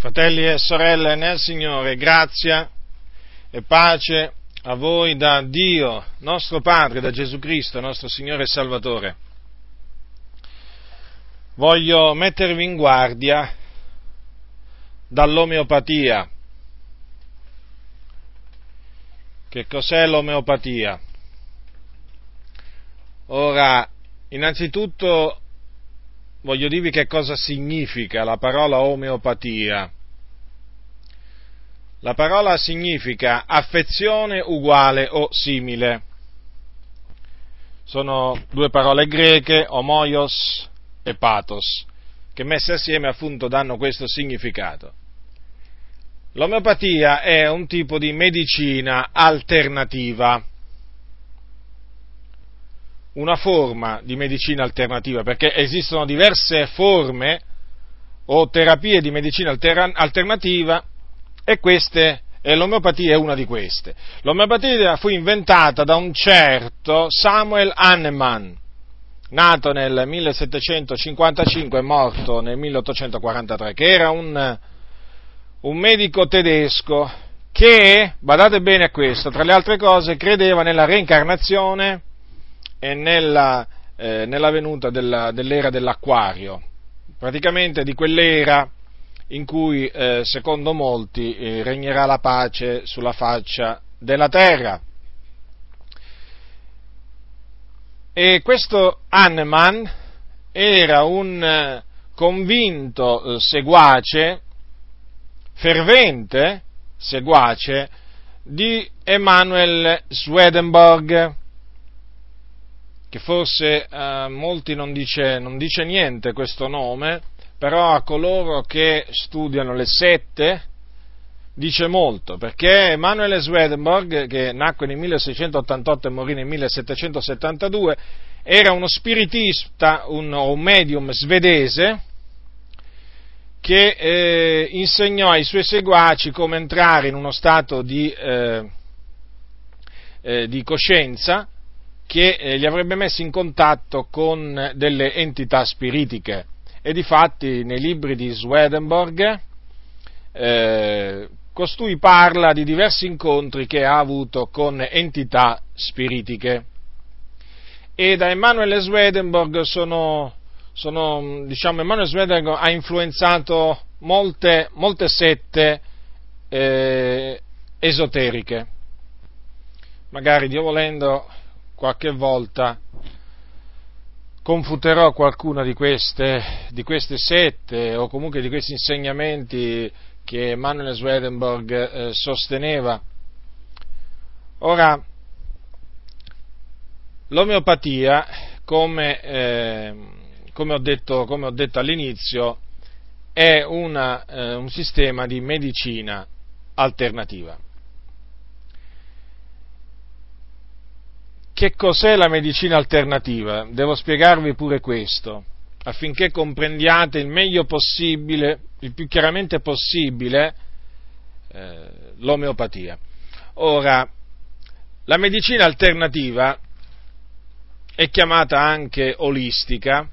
Fratelli e sorelle nel Signore, grazia e pace a voi da Dio, nostro Padre, da Gesù Cristo, nostro Signore e Salvatore. Voglio mettervi in guardia dall'omeopatia. Che cos'è l'omeopatia? Ora, innanzitutto voglio dirvi che cosa significa la parola omeopatia. La parola significa affezione uguale o simile. Sono due parole greche, omoios e pathos, che messe assieme appunto danno questo significato. L'omeopatia è un tipo di medicina alternativa una forma di medicina alternativa, perché esistono diverse forme o terapie di medicina alter- alternativa e queste e l'omeopatia è una di queste. L'omeopatia fu inventata da un certo Samuel Hahnemann, nato nel 1755 e morto nel 1843, che era un, un medico tedesco che, badate bene a questo, tra le altre cose, credeva nella reincarnazione e nella, eh, nella venuta della, dell'era dell'acquario, praticamente di quell'era in cui, eh, secondo molti, eh, regnerà la pace sulla faccia della terra. E questo Hanneman era un eh, convinto eh, seguace, fervente seguace di Emanuel Swedenborg, che forse a molti non dice, non dice niente questo nome, però a coloro che studiano le sette dice molto, perché Emanuele Swedenborg, che nacque nel 1688 e morì nel 1772, era uno spiritista, un, un medium svedese, che eh, insegnò ai suoi seguaci come entrare in uno stato di, eh, eh, di coscienza che eh, li avrebbe messi in contatto con delle entità spiritiche. E difatti nei libri di Swedenborg eh, costui parla di diversi incontri che ha avuto con entità spiritiche. E da Emanuele Swedenborg sono, sono diciamo, Emanuele Swedenborg ha influenzato molte, molte sette eh, esoteriche. Magari Dio volendo qualche volta confuterò qualcuna di queste, di queste sette o comunque di questi insegnamenti che Emanuele Swedenborg eh, sosteneva. Ora, l'omeopatia, come, eh, come, ho, detto, come ho, detto, all'inizio, è una, eh, un sistema di medicina alternativa. Che cos'è la medicina alternativa? Devo spiegarvi pure questo, affinché comprendiate il meglio possibile, il più chiaramente possibile, eh, l'omeopatia. Ora, la medicina alternativa è chiamata anche olistica,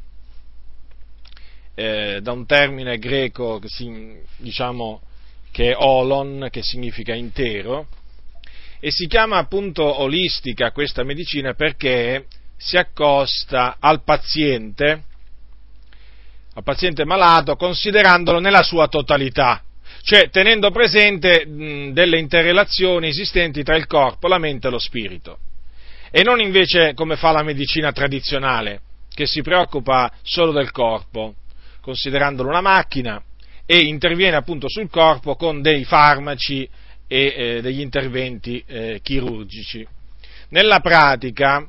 eh, da un termine greco che, diciamo, che è olon, che significa intero, e si chiama appunto olistica questa medicina perché si accosta al paziente, al paziente malato, considerandolo nella sua totalità, cioè tenendo presente mh, delle interrelazioni esistenti tra il corpo, la mente e lo spirito. E non invece come fa la medicina tradizionale, che si preoccupa solo del corpo, considerandolo una macchina e interviene appunto sul corpo con dei farmaci e eh, degli interventi eh, chirurgici. Nella pratica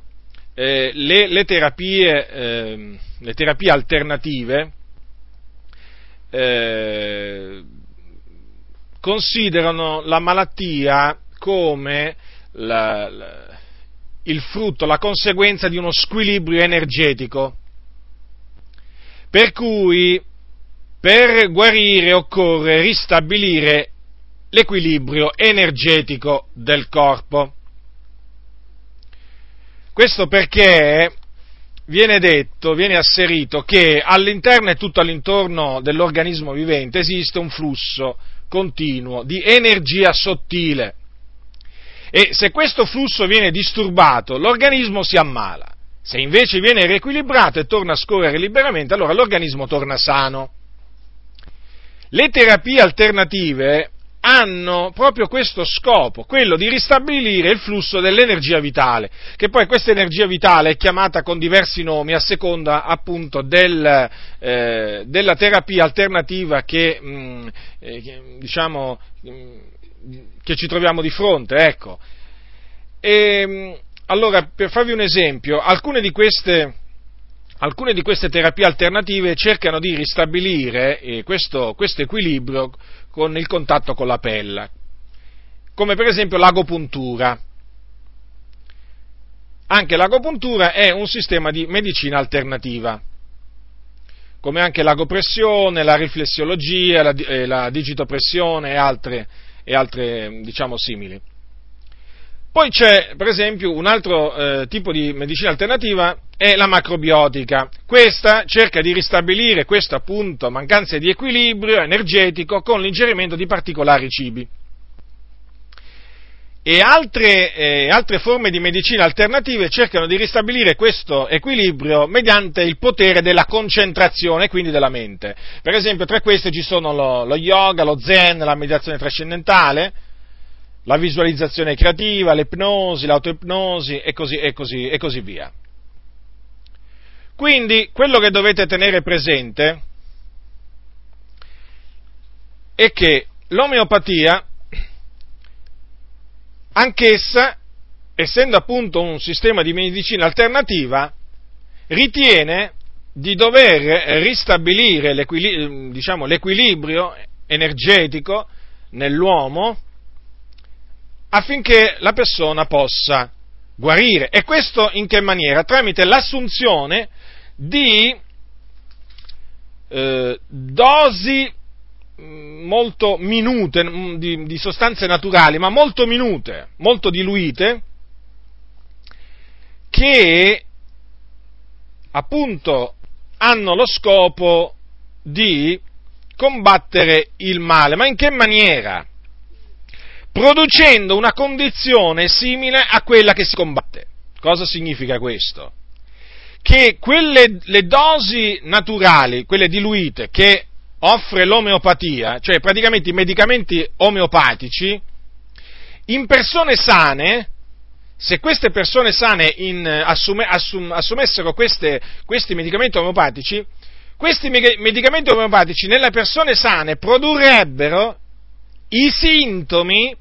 eh, le, le, terapie, ehm, le, terapie, alternative eh, considerano la malattia come la, la, il frutto, la conseguenza di uno squilibrio energetico. Per cui per guarire occorre ristabilire l'equilibrio energetico del corpo. Questo perché viene detto, viene asserito che all'interno e tutto all'intorno dell'organismo vivente esiste un flusso continuo di energia sottile. E se questo flusso viene disturbato, l'organismo si ammala. Se invece viene riequilibrato e torna a scorrere liberamente, allora l'organismo torna sano. Le terapie alternative hanno proprio questo scopo, quello di ristabilire il flusso dell'energia vitale, che poi questa energia vitale è chiamata con diversi nomi a seconda appunto del, eh, della terapia alternativa che, mh, mm, eh, che, diciamo, mh, mm, che ci troviamo di fronte. Ecco. E, mm, allora, per farvi un esempio, alcune di queste alcune di queste terapie alternative cercano di ristabilire eh, questo, equilibrio con il contatto con la pelle, come per esempio l'agopuntura. Anche l'agopuntura è un sistema di medicina alternativa, come anche l'agopressione, la riflessiologia, la, eh, la digitopressione e altre, e altre diciamo, simili. Poi c'è, per esempio, un altro eh, tipo di medicina alternativa, è la macrobiotica. Questa cerca di ristabilire questa appunto mancanza di equilibrio energetico con l'ingerimento di particolari cibi. E altre, eh, altre, forme di medicina alternative cercano di ristabilire questo equilibrio mediante il potere della concentrazione, quindi della mente. Per esempio, tra queste ci sono lo, lo yoga, lo zen, la meditazione trascendentale, la visualizzazione creativa, l'ipnosi, l'autoipnosi e così, e così, e così via. Quindi quello che dovete tenere presente è che l'omeopatia, anch'essa, essendo appunto un sistema di medicina alternativa, ritiene di dover ristabilire l'equilibrio, diciamo, l'equilibrio energetico nell'uomo affinché la persona possa guarire. E questo in che maniera? Tramite l'assunzione di eh, dosi mm, molto minute mm, di, di, sostanze naturali, ma molto minute, molto diluite, che appunto hanno lo scopo di combattere il male. Ma in che maniera? Producendo una condizione simile a quella che si combatte. Cosa significa questo? Che quelle, le dosi naturali, quelle diluite, che offre l'omeopatia, cioè praticamente i medicamenti omeopatici, in persone sane, se queste persone sane in, assume, assum, assumessero queste, questi medicamenti omeopatici, questi medicamenti omeopatici nelle persone sane produrrebbero i sintomi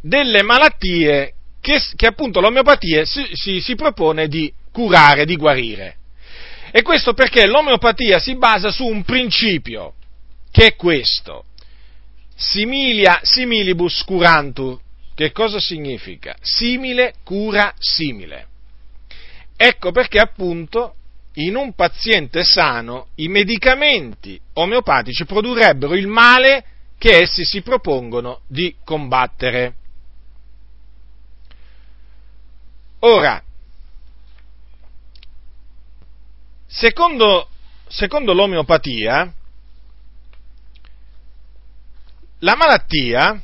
delle malattie che, che appunto l'omeopatia si, si, si propone di curare, di guarire. E questo perché l'omeopatia si basa su un principio, che è questo. Similia similibus curantur. Che cosa significa? Simile cura simile. Ecco perché appunto in un paziente sano i medicamenti omeopatici produrrebbero il male che essi si propongono di combattere. Ora, secondo, secondo l'omeopatia, la malattia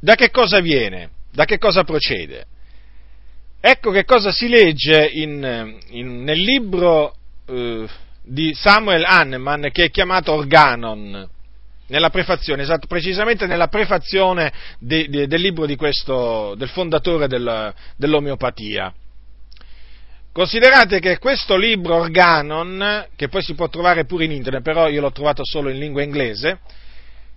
da che cosa viene? Da che cosa procede? Ecco che cosa si legge in, in, nel libro eh, di Samuel Hahnemann che è chiamato Organon, nella prefazione, esatto, precisamente nella prefazione de, de, del libro questo, del fondatore del, dell'omeopatia. Considerate che questo libro Organon, che poi si può trovare pure in internet, però io l'ho trovato solo in lingua inglese,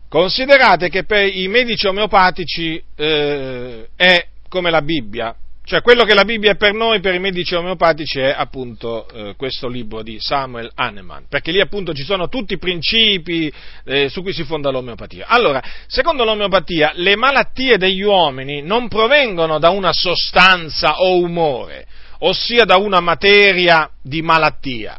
considerate che per i medici omeopatici eh, è come la Bibbia, cioè quello che la Bibbia è per noi, per i medici omeopatici, è appunto eh, questo libro di Samuel Hahnemann, perché lì appunto ci sono tutti i principi eh, su cui si fonda l'omeopatia. Allora, secondo l'omeopatia, le malattie degli uomini non provengono da una sostanza o umore, ossia da una materia di malattia,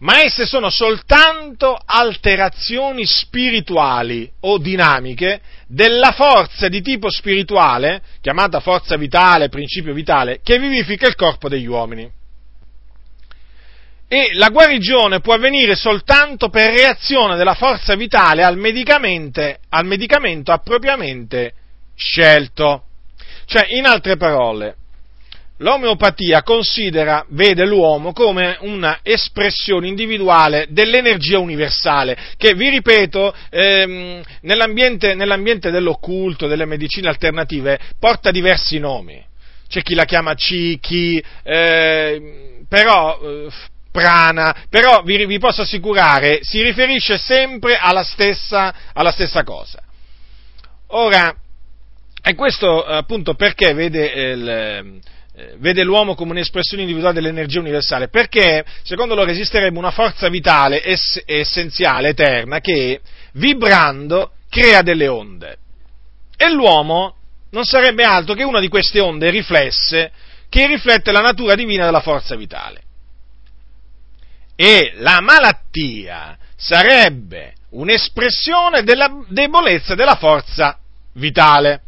ma esse sono soltanto alterazioni spirituali o dinamiche della forza di tipo spirituale, chiamata forza vitale, principio vitale, che vivifica il corpo degli uomini. E la guarigione può avvenire soltanto per reazione della forza vitale al, al medicamento appropriamente scelto. Cioè, in altre parole, L'omeopatia considera, vede l'uomo come una espressione individuale dell'energia universale, che vi ripeto, ehm, nell'ambiente, nell'ambiente dell'occulto, delle medicine alternative, porta diversi nomi. C'è chi la chiama C, chi, eh, però, eh, prana, però vi, vi, posso assicurare, si riferisce sempre alla stessa, alla stessa cosa. Ora, e questo appunto perché vede il eh, vede l'uomo come un'espressione individuale dell'energia universale, perché secondo loro esisterebbe una forza vitale ess- essenziale, eterna, che vibrando crea delle onde. E l'uomo non sarebbe altro che una di queste onde riflesse che riflette la natura divina della forza vitale. E la malattia sarebbe un'espressione della debolezza della forza vitale.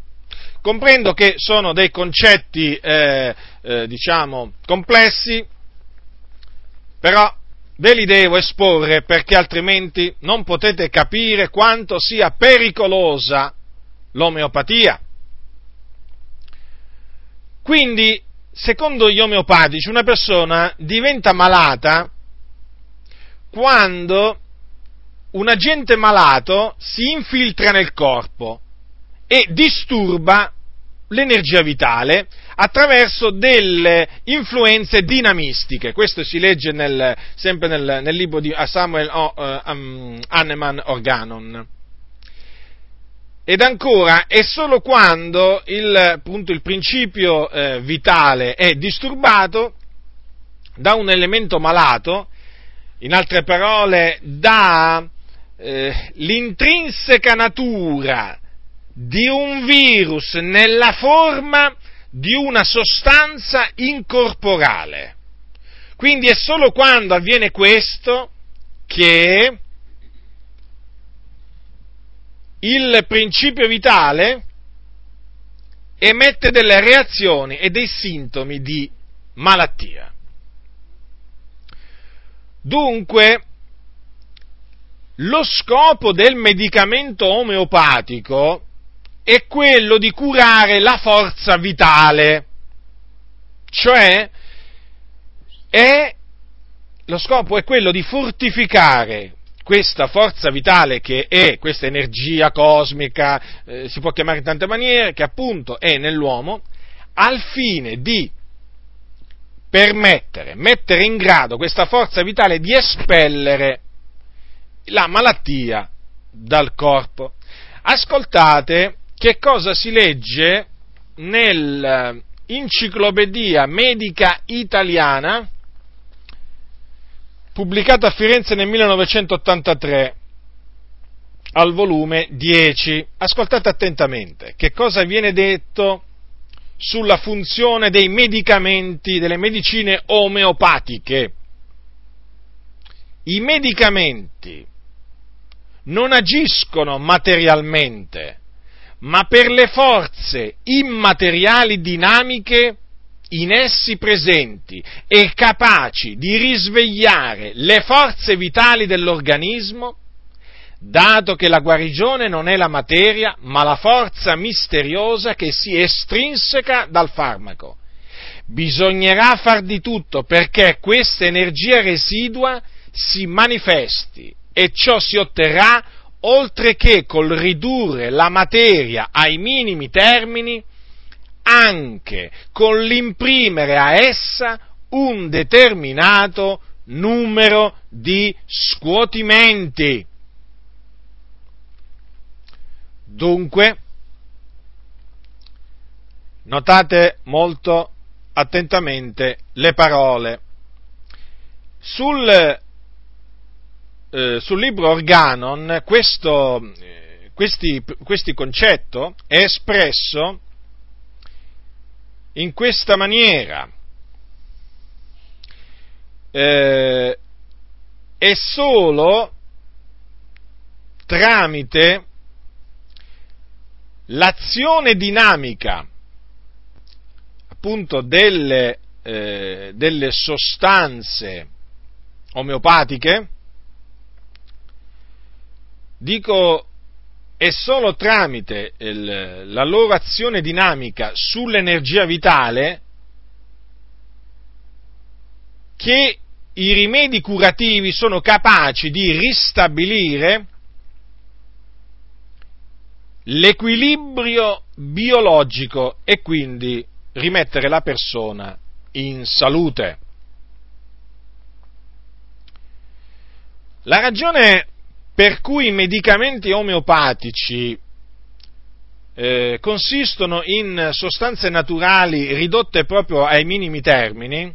Comprendo che sono dei concetti, eh, eh, diciamo, complessi, però ve li devo esporre perché altrimenti non potete capire quanto sia pericolosa l'omeopatia. Quindi, secondo gli omeopatici, una persona diventa malata quando un agente malato si infiltra nel corpo e disturba l'energia vitale attraverso delle influenze dinamistiche. Questo si legge nel, sempre nel, nel, libro di Samuel o, uh, um, Hanneman Organon. Ed ancora, è solo quando il, appunto, il principio eh, vitale è disturbato da un elemento malato, in altre parole, da eh, l'intrinseca natura di un virus nella forma di una sostanza incorporale. Quindi è solo quando avviene questo che il principio vitale emette delle reazioni e dei sintomi di malattia. Dunque, lo scopo del medicamento omeopatico è quello di curare la forza vitale, cioè è, lo scopo è quello di fortificare questa forza vitale che è questa energia cosmica, eh, si può chiamare in tante maniere, che appunto è nell'uomo, al fine di permettere, mettere in grado questa forza vitale di espellere la malattia dal corpo. Ascoltate che cosa si legge nell'Enciclopedia Medica Italiana, pubblicata a Firenze nel 1983, al volume 10. Ascoltate attentamente che cosa viene detto sulla funzione dei medicamenti, delle medicine omeopatiche. I medicamenti non agiscono materialmente, ma per le forze immateriali dinamiche in essi presenti e capaci di risvegliare le forze vitali dell'organismo, dato che la guarigione non è la materia, ma la forza misteriosa che si estrinseca dal farmaco. Bisognerà far di tutto perché questa energia residua si manifesti e ciò si otterrà oltre che col ridurre la materia ai minimi termini, anche con l'imprimere a essa un determinato numero di scuotimenti. Dunque, notate molto attentamente le parole. Sul eh, sul libro Organon questo, eh, questi, questi concetto è espresso in questa maniera. Eh, è solo tramite l'azione dinamica appunto delle, eh, delle sostanze omeopatiche, dico è solo tramite il, la loro azione dinamica sull'energia vitale che i rimedi curativi sono capaci di ristabilire l'equilibrio biologico e quindi rimettere la persona in salute. La ragione per cui i medicamenti omeopatici eh, consistono in sostanze naturali ridotte proprio ai minimi termini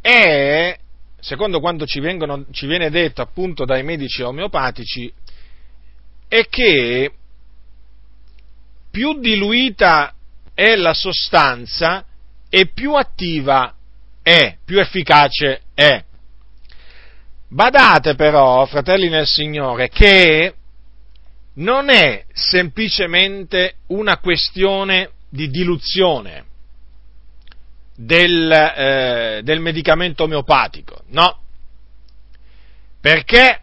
è, secondo quanto ci, vengono, ci viene detto appunto dai medici omeopatici, è che più diluita è la sostanza e più attiva è, più efficace è. Badate però, fratelli nel Signore, che non è semplicemente una questione di diluzione del, eh, del medicamento omeopatico, no, perché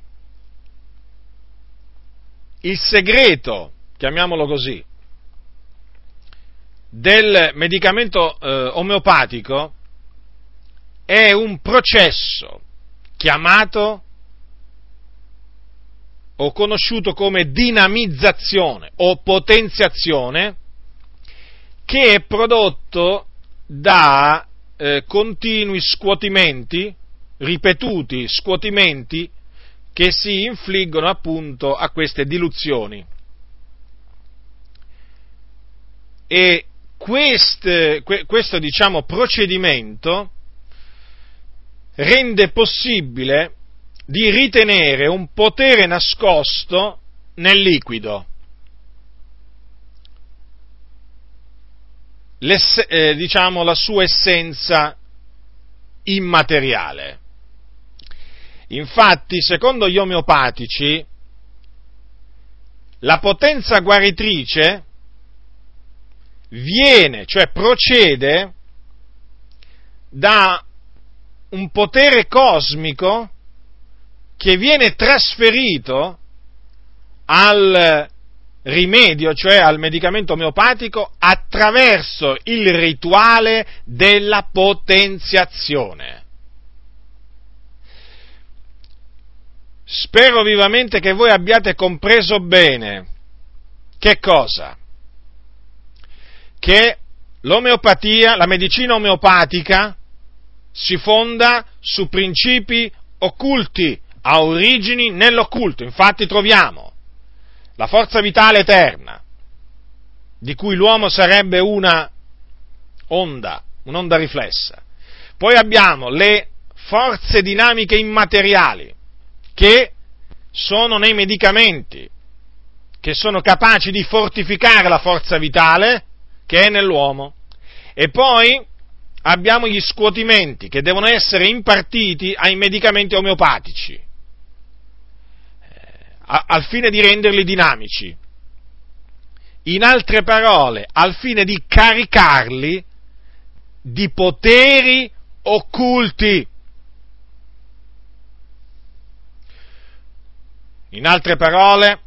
il segreto, chiamiamolo così, del medicamento eh, omeopatico è un processo chiamato o conosciuto come dinamizzazione o potenziazione che è prodotto da eh, continui scuotimenti, ripetuti scuotimenti che si infliggono appunto a queste diluzioni. E queste, questo diciamo, procedimento rende possibile di ritenere un potere nascosto nel liquido. Eh, diciamo la sua essenza immateriale. Infatti, secondo gli omeopatici, la potenza guaritrice viene, cioè procede da un potere cosmico che viene trasferito al rimedio, cioè al medicamento omeopatico, attraverso il rituale della potenziazione. Spero vivamente che voi abbiate compreso bene che cosa? Che l'omeopatia, la medicina omeopatica, si fonda su principi occulti, ha origini nell'occulto. Infatti troviamo la forza vitale eterna, di cui l'uomo sarebbe una onda, un'onda riflessa. Poi abbiamo le forze dinamiche immateriali, che sono nei medicamenti, che sono capaci di fortificare la forza vitale che è nell'uomo. E poi abbiamo gli scuotimenti che devono essere impartiti ai medicamenti omeopatici, eh, al fine di renderli dinamici. In altre parole, al fine di caricarli di poteri occulti. In altre parole,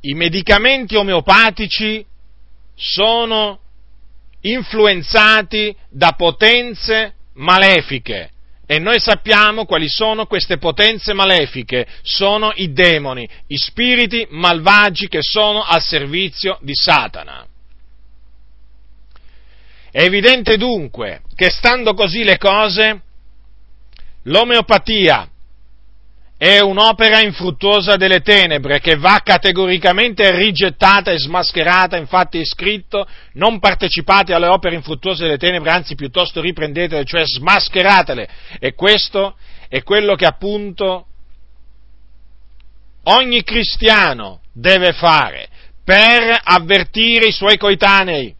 i medicamenti omeopatici sono influenzati da potenze malefiche. E noi sappiamo quali sono queste potenze malefiche, sono i demoni, i spiriti malvagi che sono al servizio di Satana. È evidente dunque che stando così le cose, l'omeopatia è un'opera infruttuosa delle tenebre che va categoricamente rigettata e smascherata, infatti è scritto non partecipate alle opere infruttuose delle tenebre, anzi piuttosto riprendetele, cioè smascheratele. E questo è quello che appunto ogni cristiano deve fare per avvertire i suoi coetanei.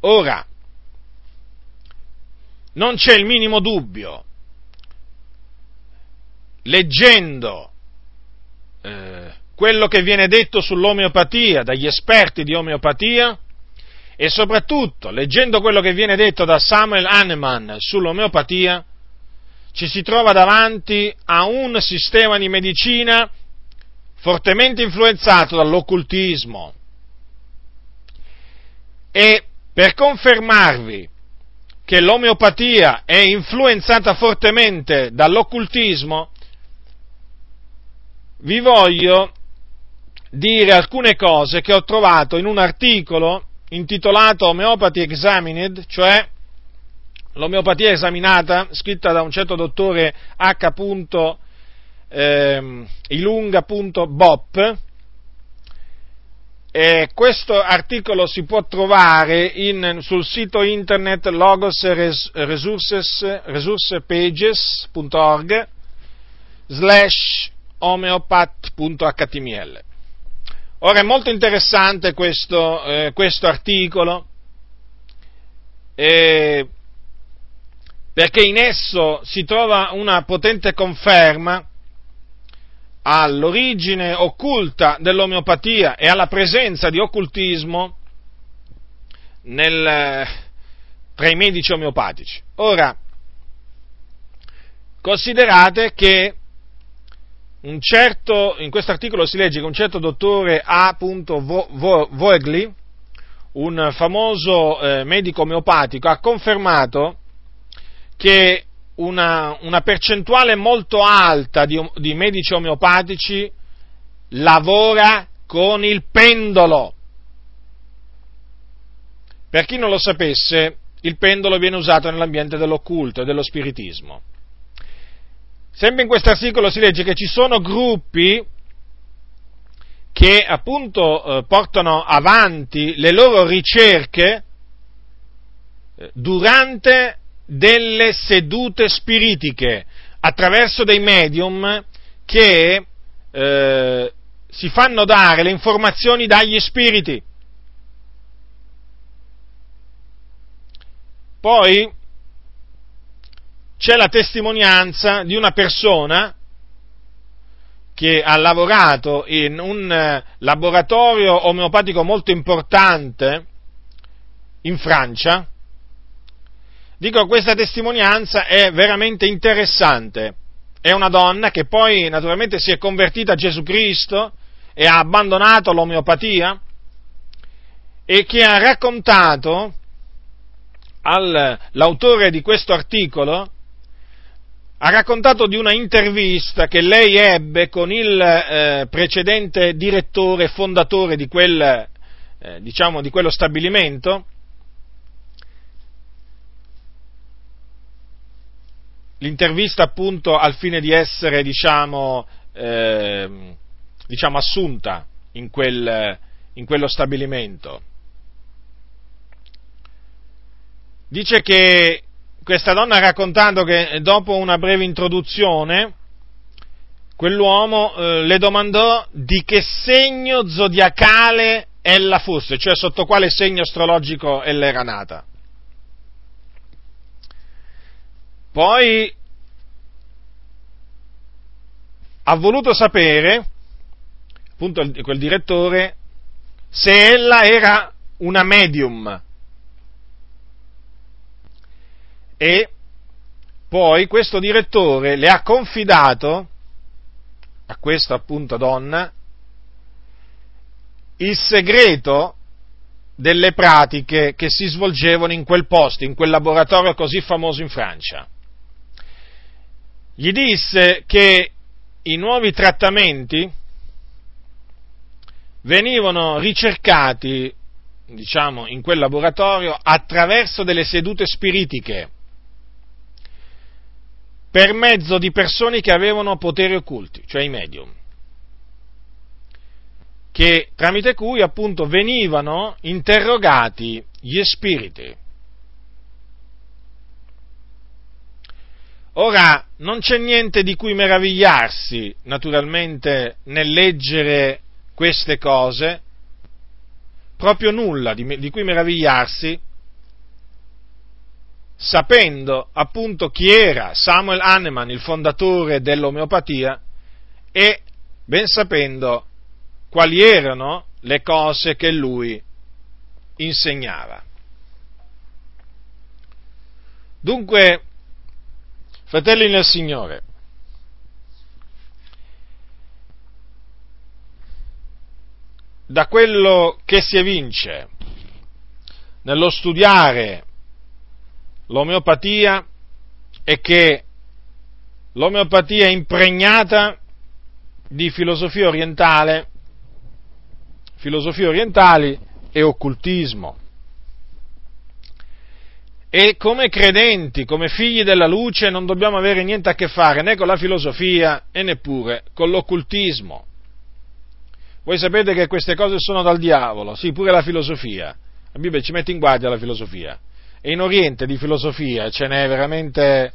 Ora, non c'è il minimo dubbio, leggendo eh, quello che viene detto sull'omeopatia dagli esperti di omeopatia e soprattutto leggendo quello che viene detto da Samuel Hahnemann sull'omeopatia, ci si trova davanti a un sistema di medicina fortemente influenzato dall'occultismo. E per confermarvi che l'omeopatia è influenzata fortemente dall'occultismo, vi voglio dire alcune cose che ho trovato in un articolo intitolato Homeopathy Examined, cioè l'omeopatia esaminata, scritta da un certo dottore H. Eh, ilunga.bop. E questo articolo si può trovare in, sul sito internet logosresourcepages.org slash homeopath.html. Ora è molto interessante questo, eh, questo articolo eh, perché in esso si trova una potente conferma all'origine occulta dell'omeopatia e alla presenza di occultismo nel, tra i medici omeopatici. Ora, considerate che un certo, in questo articolo si legge che un certo dottore A. Voegli, un famoso eh, medico omeopatico, ha confermato che una, una percentuale molto alta di, di medici omeopatici lavora con il pendolo. Per chi non lo sapesse, il pendolo viene usato nell'ambiente dell'occulto e dello spiritismo. Sempre in questo articolo si legge che ci sono gruppi che appunto eh, portano avanti le loro ricerche eh, durante delle sedute spiritiche attraverso dei medium che eh, si fanno dare le informazioni dagli spiriti. Poi c'è la testimonianza di una persona che ha lavorato in un eh, laboratorio omeopatico molto importante in Francia. Dico, questa testimonianza è veramente interessante. È una donna che poi naturalmente si è convertita a Gesù Cristo e ha abbandonato l'omeopatia e che ha raccontato all'autore di questo articolo ha raccontato di una intervista che lei ebbe con il eh, precedente direttore fondatore di, quel, eh, diciamo, di quello stabilimento, l'intervista appunto al fine di essere, diciamo, eh, diciamo assunta in, quel, in quello stabilimento. Dice che questa donna raccontando che dopo una breve introduzione, quell'uomo eh, le domandò di che segno zodiacale ella fosse, cioè sotto quale segno astrologico ella era nata. Poi ha voluto sapere, appunto quel direttore, se ella era una medium, e poi questo direttore le ha confidato a questa appunto donna il segreto delle pratiche che si svolgevano in quel posto, in quel laboratorio così famoso in Francia. Gli disse che i nuovi trattamenti venivano ricercati, diciamo, in quel laboratorio attraverso delle sedute spiritiche per mezzo di persone che avevano poteri occulti, cioè i medium, che, tramite cui appunto venivano interrogati gli spiriti. Ora, non c'è niente di cui meravigliarsi, naturalmente, nel leggere queste cose, proprio nulla di, di cui meravigliarsi, sapendo appunto chi era Samuel Hahnemann, il fondatore dell'omeopatia, e ben sapendo quali erano le cose che lui insegnava. Dunque, fratelli nel Signore, da quello che si evince nello studiare l'omeopatia è che l'omeopatia è impregnata di filosofia orientale, filosofie orientali e occultismo. E come credenti, come figli della luce, non dobbiamo avere niente a che fare né con la filosofia e neppure con l'occultismo. Voi sapete che queste cose sono dal diavolo, sì, pure la filosofia. La Bibbia ci mette in guardia la filosofia. E in Oriente di filosofia ce n'è veramente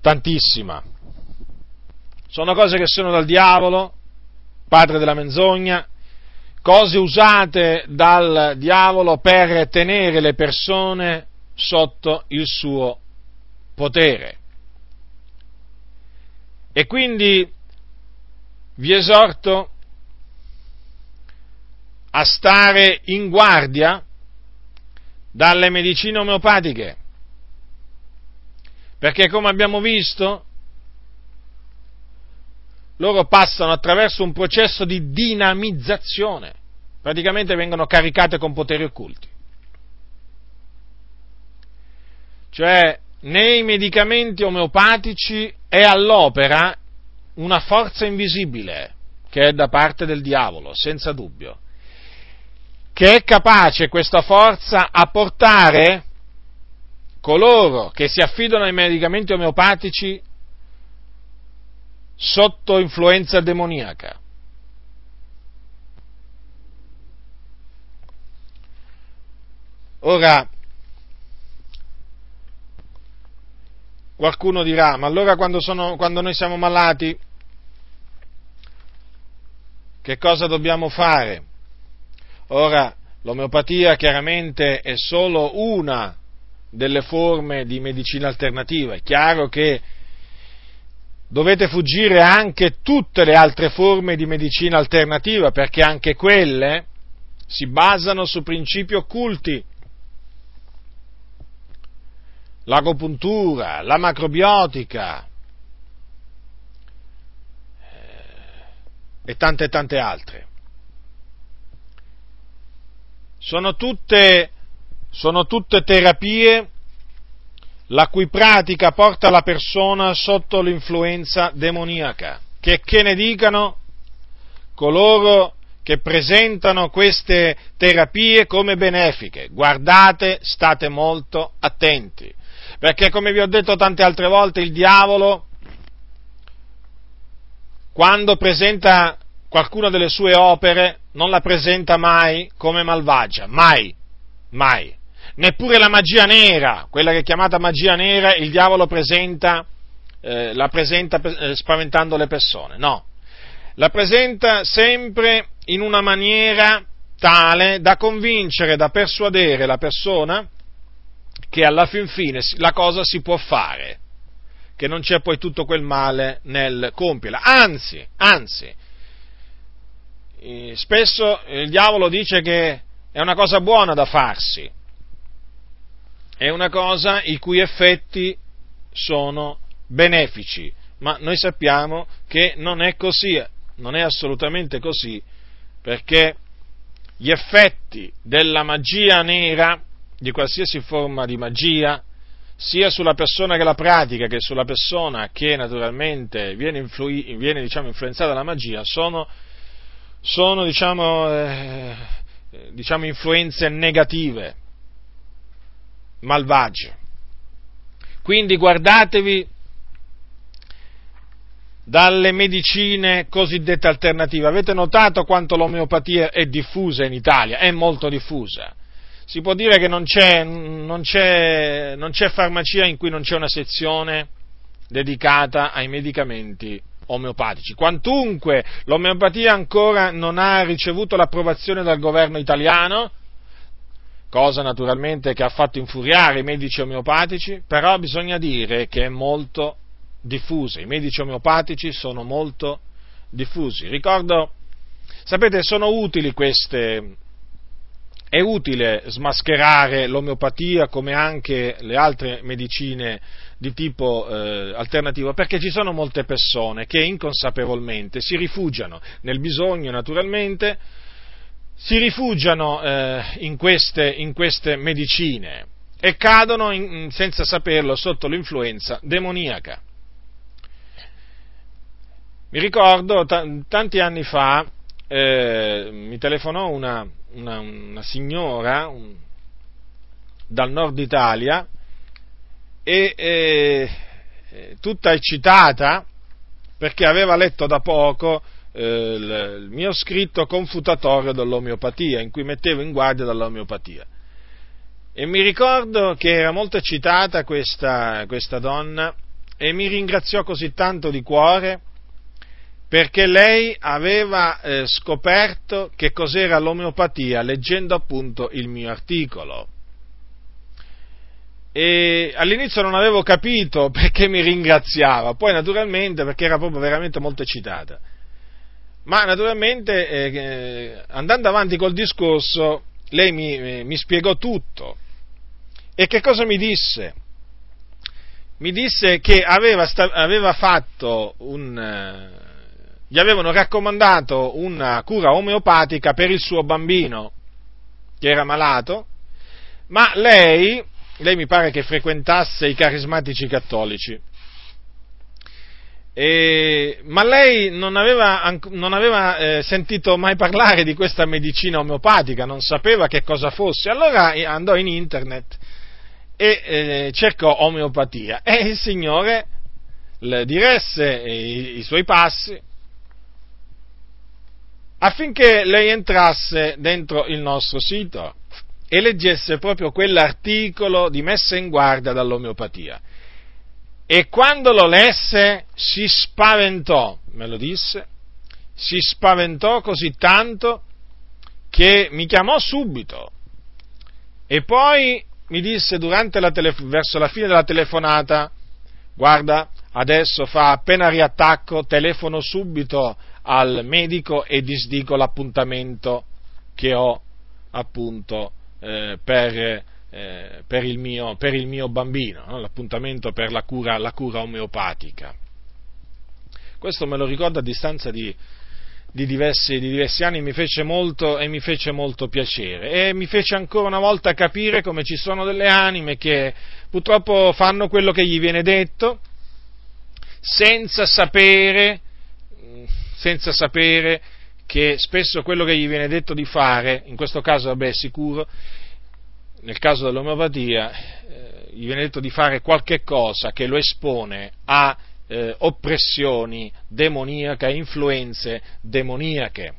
tantissima. Sono cose che sono dal diavolo, padre della menzogna, cose usate dal diavolo per tenere le persone sotto il suo potere. E quindi vi esorto a stare in guardia dalle medicine omeopatiche, perché come abbiamo visto, loro passano attraverso un processo di dinamizzazione, praticamente vengono caricate con poteri occulti. Cioè, nei medicamenti omeopatici è all'opera una forza invisibile che è da parte del diavolo, senza dubbio che è capace questa forza a portare coloro che si affidano ai medicamenti omeopatici sotto influenza demoniaca. Ora, qualcuno dirà, ma allora quando, sono, quando noi siamo malati, che cosa dobbiamo fare? Ora, l'omeopatia chiaramente è solo una delle forme di medicina alternativa, è chiaro che dovete fuggire anche tutte le altre forme di medicina alternativa perché anche quelle si basano su principi occulti. L'agopuntura, la macrobiotica eh, e tante tante altre sono tutte, sono tutte terapie la cui pratica porta la persona sotto l'influenza demoniaca. Che, che ne dicano coloro che presentano queste terapie come benefiche? Guardate, state molto attenti, perché come vi ho detto tante altre volte, il diavolo, quando presenta qualcuna delle sue opere, non la presenta mai come malvagia, mai, mai. Neppure la magia nera, quella che è chiamata magia nera, il diavolo presenta, eh, la presenta eh, spaventando le persone, no. La presenta sempre in una maniera tale da convincere, da persuadere la persona che alla fin fine la cosa si può fare, che non c'è poi tutto quel male nel compierla. Anzi, anzi, spesso il diavolo dice che è una cosa buona da farsi, è una cosa i cui effetti sono benefici, ma noi sappiamo che non è così, non è assolutamente così, perché gli effetti della magia nera, di qualsiasi forma di magia, sia sulla persona che la pratica che sulla persona che naturalmente viene, influ- viene diciamo, influenzata dalla magia, sono sono diciamo, eh, diciamo influenze negative, malvagie. Quindi guardatevi dalle medicine cosiddette alternative. Avete notato quanto l'omeopatia è diffusa in Italia? È molto diffusa. Si può dire che non c'è, non c'è, non c'è farmacia in cui non c'è una sezione dedicata ai medicamenti omeopatici. Quantunque l'omeopatia ancora non ha ricevuto l'approvazione dal governo italiano, cosa naturalmente che ha fatto infuriare i medici omeopatici, però bisogna dire che è molto diffusa, i medici omeopatici sono molto diffusi. Ricordo, sapete, sono utili queste, è utile smascherare l'omeopatia come anche le altre medicine di tipo eh, alternativo, perché ci sono molte persone che inconsapevolmente si rifugiano nel bisogno, naturalmente, si rifugiano eh, in, queste, in, queste, medicine e cadono in, senza saperlo sotto l'influenza demoniaca. Mi ricordo t- tanti anni fa eh, mi telefonò una, una, una signora un, dal nord Italia e eh, tutta eccitata perché aveva letto da poco il, mio scritto confutatorio dell'omeopatia in cui mettevo in guardia dall'omeopatia. E mi ricordo che era molto eccitata questa, questa donna e mi ringraziò così tanto di cuore perché lei aveva eh, scoperto che cos'era l'omeopatia leggendo appunto il mio articolo. E all'inizio non avevo capito perché mi ringraziava, poi naturalmente perché era proprio veramente molto eccitata. Ma naturalmente eh, andando avanti col discorso, lei mi, mi spiegò tutto. E che cosa mi disse? Mi disse che aveva, aveva fatto un, gli avevano raccomandato una cura omeopatica per il suo bambino che era malato, ma lei, lei mi pare che frequentasse i carismatici cattolici, e, ma lei non aveva, non aveva eh, sentito mai parlare di questa medicina omeopatica, non sapeva che cosa fosse, allora andò in internet e eh, cercò omeopatia e il Signore le diresse i, i suoi passi affinché lei entrasse dentro il nostro sito e leggesse proprio quell'articolo di messa in guardia dall'omeopatia. E quando lo lesse si spaventò, me lo disse, si spaventò così tanto che mi chiamò subito. E poi mi disse la telef- verso la fine della telefonata, guarda, adesso fa appena riattacco, telefono subito al medico e disdico l'appuntamento che ho appunto eh, per, eh, per, il mio, per, il mio, bambino, no? l'appuntamento per la cura, la cura, omeopatica. Questo me lo ricordo a distanza di, di, diversi, di diversi, anni mi fece molto, e mi fece molto piacere e mi fece ancora una volta capire come ci sono delle anime che purtroppo fanno quello che gli viene detto senza sapere senza sapere che spesso quello che gli viene detto di fare, in questo caso vabbè è sicuro, nel caso dell'omeopatia, eh, gli viene detto di fare qualche cosa che lo espone a eh, oppressioni demoniache, influenze demoniache.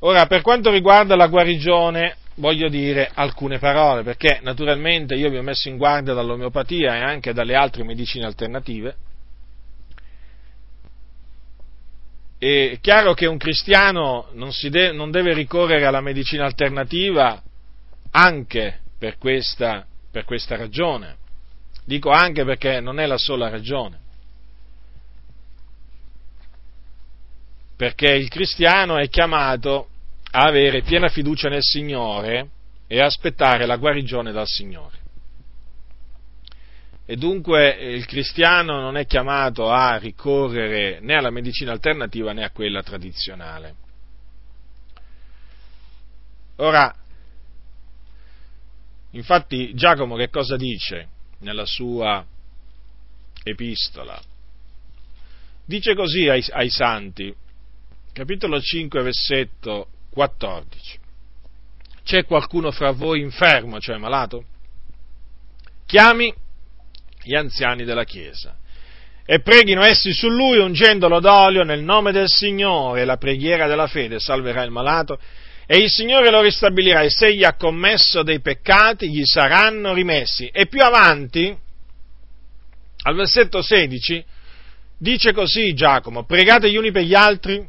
Ora, per quanto riguarda la guarigione, voglio dire alcune parole, perché naturalmente io vi ho messo in guardia dall'omeopatia e anche dalle altre medicine alternative, È chiaro che un cristiano non, de- non deve ricorrere alla medicina alternativa anche per questa, per questa ragione. Dico anche perché non è la sola ragione. Perché il cristiano è chiamato a avere piena fiducia nel Signore e aspettare la guarigione dal Signore. E dunque il cristiano non è chiamato a ricorrere né alla medicina alternativa né a quella tradizionale. Ora, infatti Giacomo che cosa dice nella sua epistola? Dice così ai, ai santi, capitolo 5, versetto 14. C'è qualcuno fra voi infermo, cioè malato? Chiami gli anziani della Chiesa. E preghino essi su lui ungendolo d'olio nel nome del Signore, la preghiera della fede salverà il malato e il Signore lo ristabilirà e se egli ha commesso dei peccati gli saranno rimessi. E più avanti, al versetto 16, dice così Giacomo, pregate gli uni per gli altri,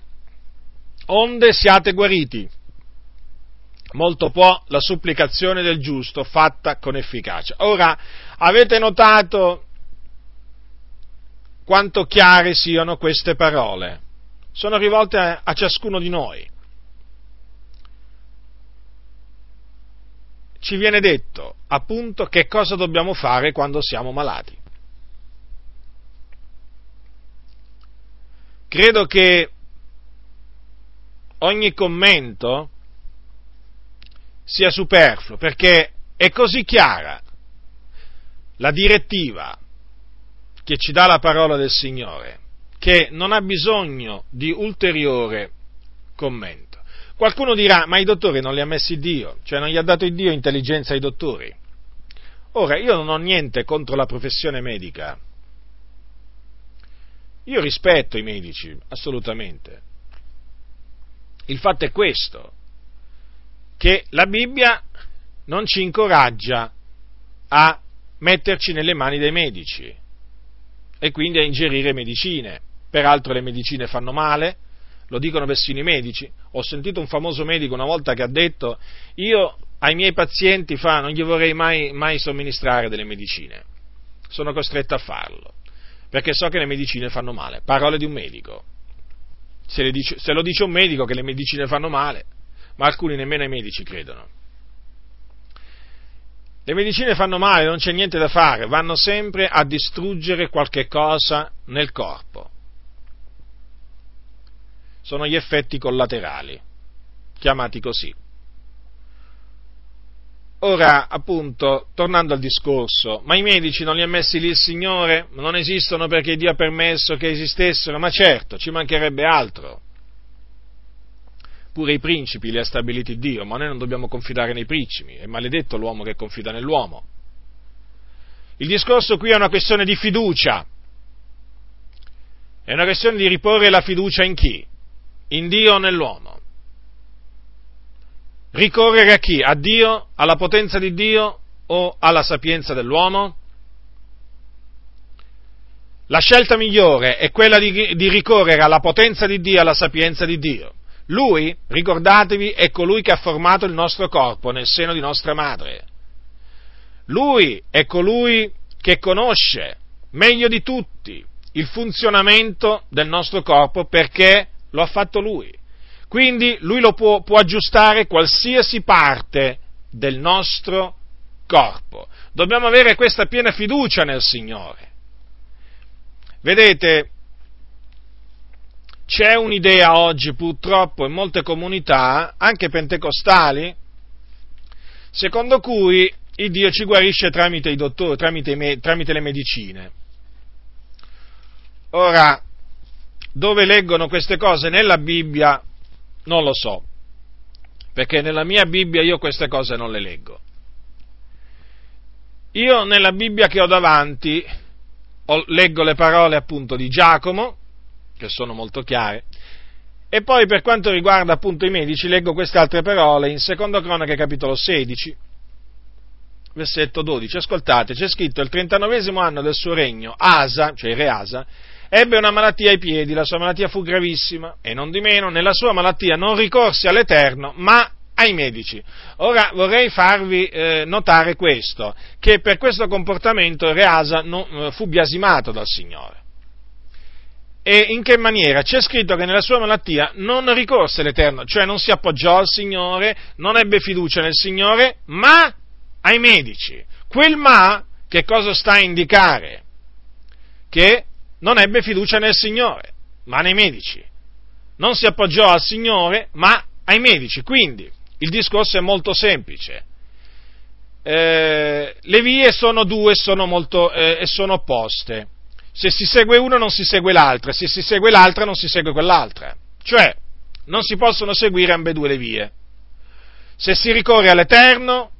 onde siate guariti. molto può la supplicazione del giusto fatta con efficacia. Ora, avete notato quanto chiare siano queste parole? Sono rivolte a, ciascuno di noi. Ci viene detto appunto che cosa dobbiamo fare quando siamo malati. Credo che ogni commento sia superfluo perché è così chiara la direttiva che ci dà la parola del Signore che non ha bisogno di ulteriore commento. Qualcuno dirà, ma i dottori non li ha messi Dio, cioè non gli ha dato Dio intelligenza ai dottori. Ora, io non ho niente contro la professione medica. Io rispetto i medici, assolutamente. Il fatto è questo, che la Bibbia non ci incoraggia a metterci nelle mani dei medici e quindi a ingerire medicine. Peraltro le medicine fanno male, lo dicono persino i medici. Ho sentito un famoso medico una volta che ha detto io ai miei pazienti fa, non gli vorrei mai, mai somministrare delle medicine. Sono costretto a farlo, perché so che le medicine fanno male. Parole di un medico. Se, dice, se lo dice un medico che le medicine fanno male, ma alcuni nemmeno i medici credono. Le medicine fanno male, non c'è niente da fare, vanno sempre a distruggere qualche cosa nel corpo. Sono gli effetti collaterali, chiamati così. Ora, appunto, tornando al discorso, ma i medici non li ha messi lì il Signore? Non esistono perché Dio ha permesso che esistessero? Ma certo, ci mancherebbe altro pure i principi li ha stabiliti Dio, ma noi non dobbiamo confidare nei principi, è maledetto l'uomo che confida nell'uomo. Il discorso qui è una questione di fiducia, è una questione di riporre la fiducia in chi? In Dio o nell'uomo. Ricorrere a chi? A Dio, alla potenza di Dio o alla sapienza dell'uomo? La scelta migliore è quella di, di ricorrere alla potenza di Dio, alla sapienza di Dio. Lui, ricordatevi, è colui che ha formato il nostro corpo nel seno di nostra madre. Lui è colui che conosce meglio di tutti il funzionamento del nostro corpo perché lo ha fatto lui. Quindi lui lo può, può aggiustare qualsiasi parte del nostro corpo. Dobbiamo avere questa piena fiducia nel Signore. Vedete, c'è un'idea oggi purtroppo in molte comunità, anche pentecostali, secondo cui il Dio ci guarisce tramite i dottori, tramite, tramite le medicine. Ora, dove leggono queste cose nella Bibbia non lo so, perché nella mia Bibbia io queste cose non le leggo. Io nella Bibbia che ho davanti ho, leggo le parole appunto di Giacomo, che sono molto chiare. E poi per quanto riguarda appunto i medici, leggo queste altre parole in Secondo Cronache capitolo 16, versetto 12. Ascoltate, c'è scritto il 39 anno del suo regno, Asa, cioè il re Asa, ebbe una malattia ai piedi, la sua malattia fu gravissima e non di meno nella sua malattia non ricorse all'Eterno, ma ai medici. Ora vorrei farvi eh, notare questo, che per questo comportamento il re Asa non, eh, fu biasimato dal Signore. E in che maniera? C'è scritto che nella sua malattia non ricorse l'Eterno, cioè non si appoggiò al Signore, non ebbe fiducia nel Signore, ma ai medici. Quel ma che cosa sta a indicare? Che non ebbe fiducia nel Signore, ma nei medici. Non si appoggiò al Signore, ma ai medici. Quindi il discorso è molto semplice. Eh, le vie sono due sono molto, eh, e sono opposte se si segue una non si segue l'altra, se si segue l'altra non si segue quell'altra. Cioè, non si possono seguire ambedue le vie. Se si ricorre all'Eterno,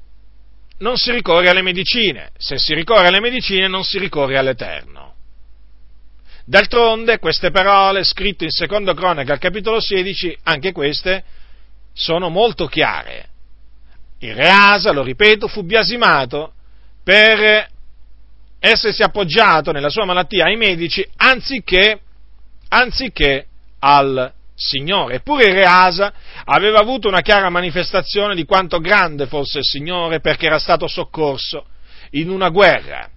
non si ricorre alle medicine. Se si ricorre alle medicine, non si ricorre all'Eterno. D'altronde, queste parole, scritte in Secondo Cronaca al capitolo 16, anche queste, sono molto chiare. Il Reasa, lo ripeto, fu biasimato per essersi appoggiato nella sua malattia ai medici anziché, anziché al Signore. Eppure il re Asa aveva avuto una chiara manifestazione di quanto grande fosse il Signore perché era stato soccorso in una guerra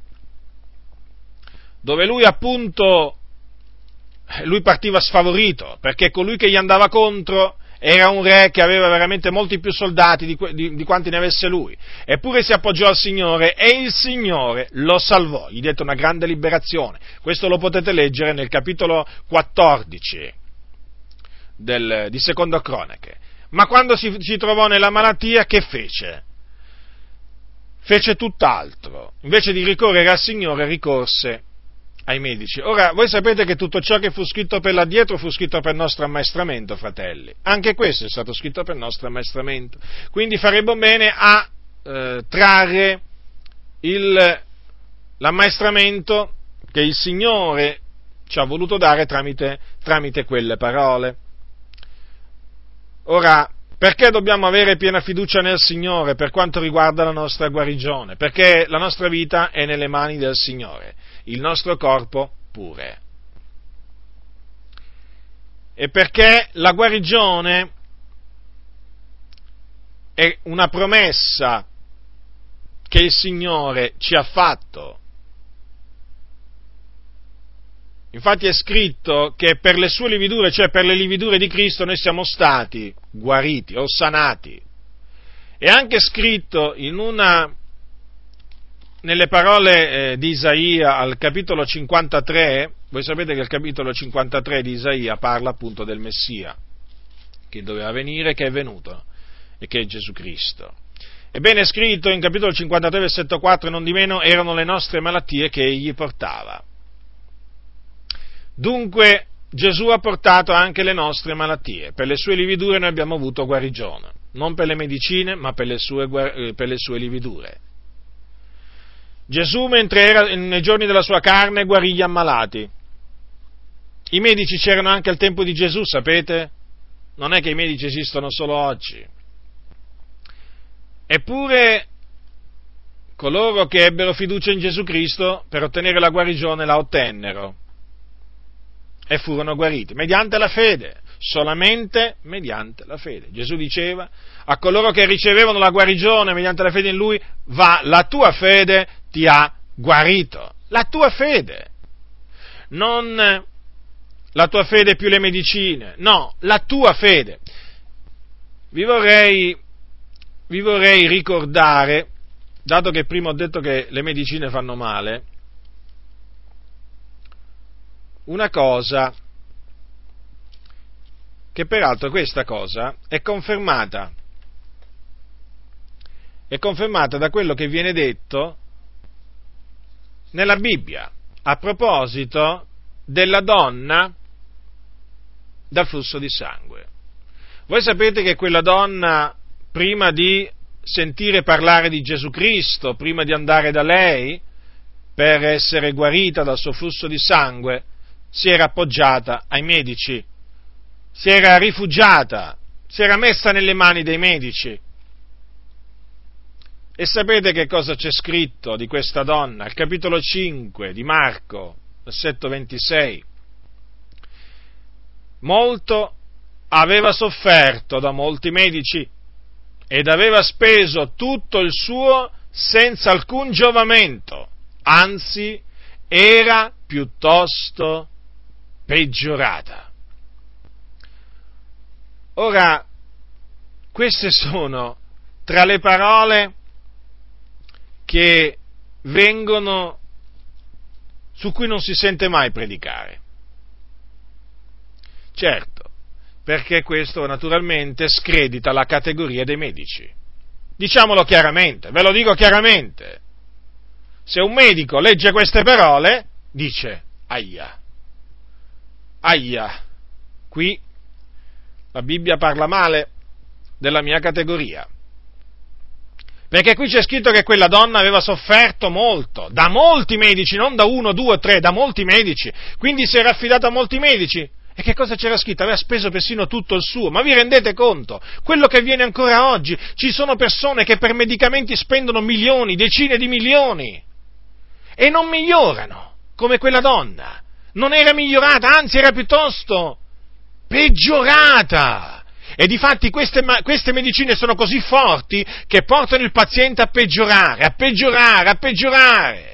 dove lui appunto lui partiva sfavorito perché colui che gli andava contro era un re che aveva veramente molti più soldati di, di, di, quanti ne avesse lui, eppure si appoggiò al Signore e il Signore lo salvò, gli dette una grande liberazione. Questo lo potete leggere nel capitolo 14 del, di Secondo Cronache. Ma quando si, si trovò nella malattia, che fece? Fece tutt'altro. Invece di ricorrere al Signore, ricorse ai medici. Ora, voi sapete che tutto ciò che fu scritto per l'addietro fu scritto per nostro ammaestramento, fratelli. Anche questo è stato scritto per nostro ammaestramento. Quindi faremo bene a eh, trarre il, l'ammaestramento che il Signore ci ha voluto dare tramite, tramite quelle parole. Ora, perché dobbiamo avere piena fiducia nel Signore per quanto riguarda la nostra guarigione? Perché la nostra vita è nelle mani del Signore, il nostro corpo pure. E perché la guarigione è una promessa che il Signore ci ha fatto Infatti è scritto che per le sue lividure, cioè per le lividure di Cristo, noi siamo stati guariti o sanati. È anche scritto in una, nelle parole eh, di Isaia al capitolo 53, voi sapete che il capitolo 53 di Isaia parla appunto del Messia, che doveva venire, che è venuto, e che è Gesù Cristo. Ebbene scritto in capitolo 53, versetto 4, non di meno erano le nostre malattie che egli portava Dunque Gesù ha portato anche le nostre malattie, per le sue lividure noi abbiamo avuto guarigione, non per le medicine ma per le sue, eh, per le sue lividure. Gesù mentre era nei giorni della sua carne guarì gli ammalati. I medici c'erano anche al tempo di Gesù, sapete? Non è che i medici esistono solo oggi. Eppure coloro che ebbero fiducia in Gesù Cristo per ottenere la guarigione la ottennero e furono guariti, mediante la fede, solamente mediante la fede. Gesù diceva a coloro che ricevevano la guarigione mediante la fede in Lui, va, la tua fede ti ha guarito, la tua fede, non la tua fede più le medicine, no, la tua fede. Vi vorrei, vi vorrei ricordare, dato che prima ho detto che le medicine fanno male, una cosa che peraltro questa cosa è confermata, è confermata da quello che viene detto nella Bibbia a proposito della donna dal flusso di sangue. Voi sapete che quella donna, prima di sentire parlare di Gesù Cristo, prima di andare da lei per essere guarita dal suo flusso di sangue, si era appoggiata ai medici, si era rifugiata, si era messa nelle mani dei medici. E sapete che cosa c'è scritto di questa donna? Al capitolo 5 di Marco, versetto 26. Molto aveva sofferto da molti medici ed aveva speso tutto il suo senza alcun giovamento, anzi era piuttosto peggiorata. Ora, queste sono tra le parole che vengono su cui non si sente mai predicare. Certo, perché questo naturalmente scredita la categoria dei medici. Diciamolo chiaramente, ve lo dico chiaramente. Se un medico legge queste parole, dice, aia, aia, qui la Bibbia parla male della mia categoria. Perché qui c'è scritto che quella donna aveva sofferto molto, da molti medici, non da uno, due tre, da molti medici. Quindi si era affidata a molti medici. E che cosa c'era scritto? Aveva speso persino tutto il suo. Ma vi rendete conto? Quello che avviene ancora oggi. Ci sono persone che per medicamenti spendono milioni, decine di milioni. E non migliorano, come quella donna non era migliorata, anzi era piuttosto peggiorata. E difatti queste, queste medicine sono così forti che portano il paziente a peggiorare, a peggiorare, a peggiorare.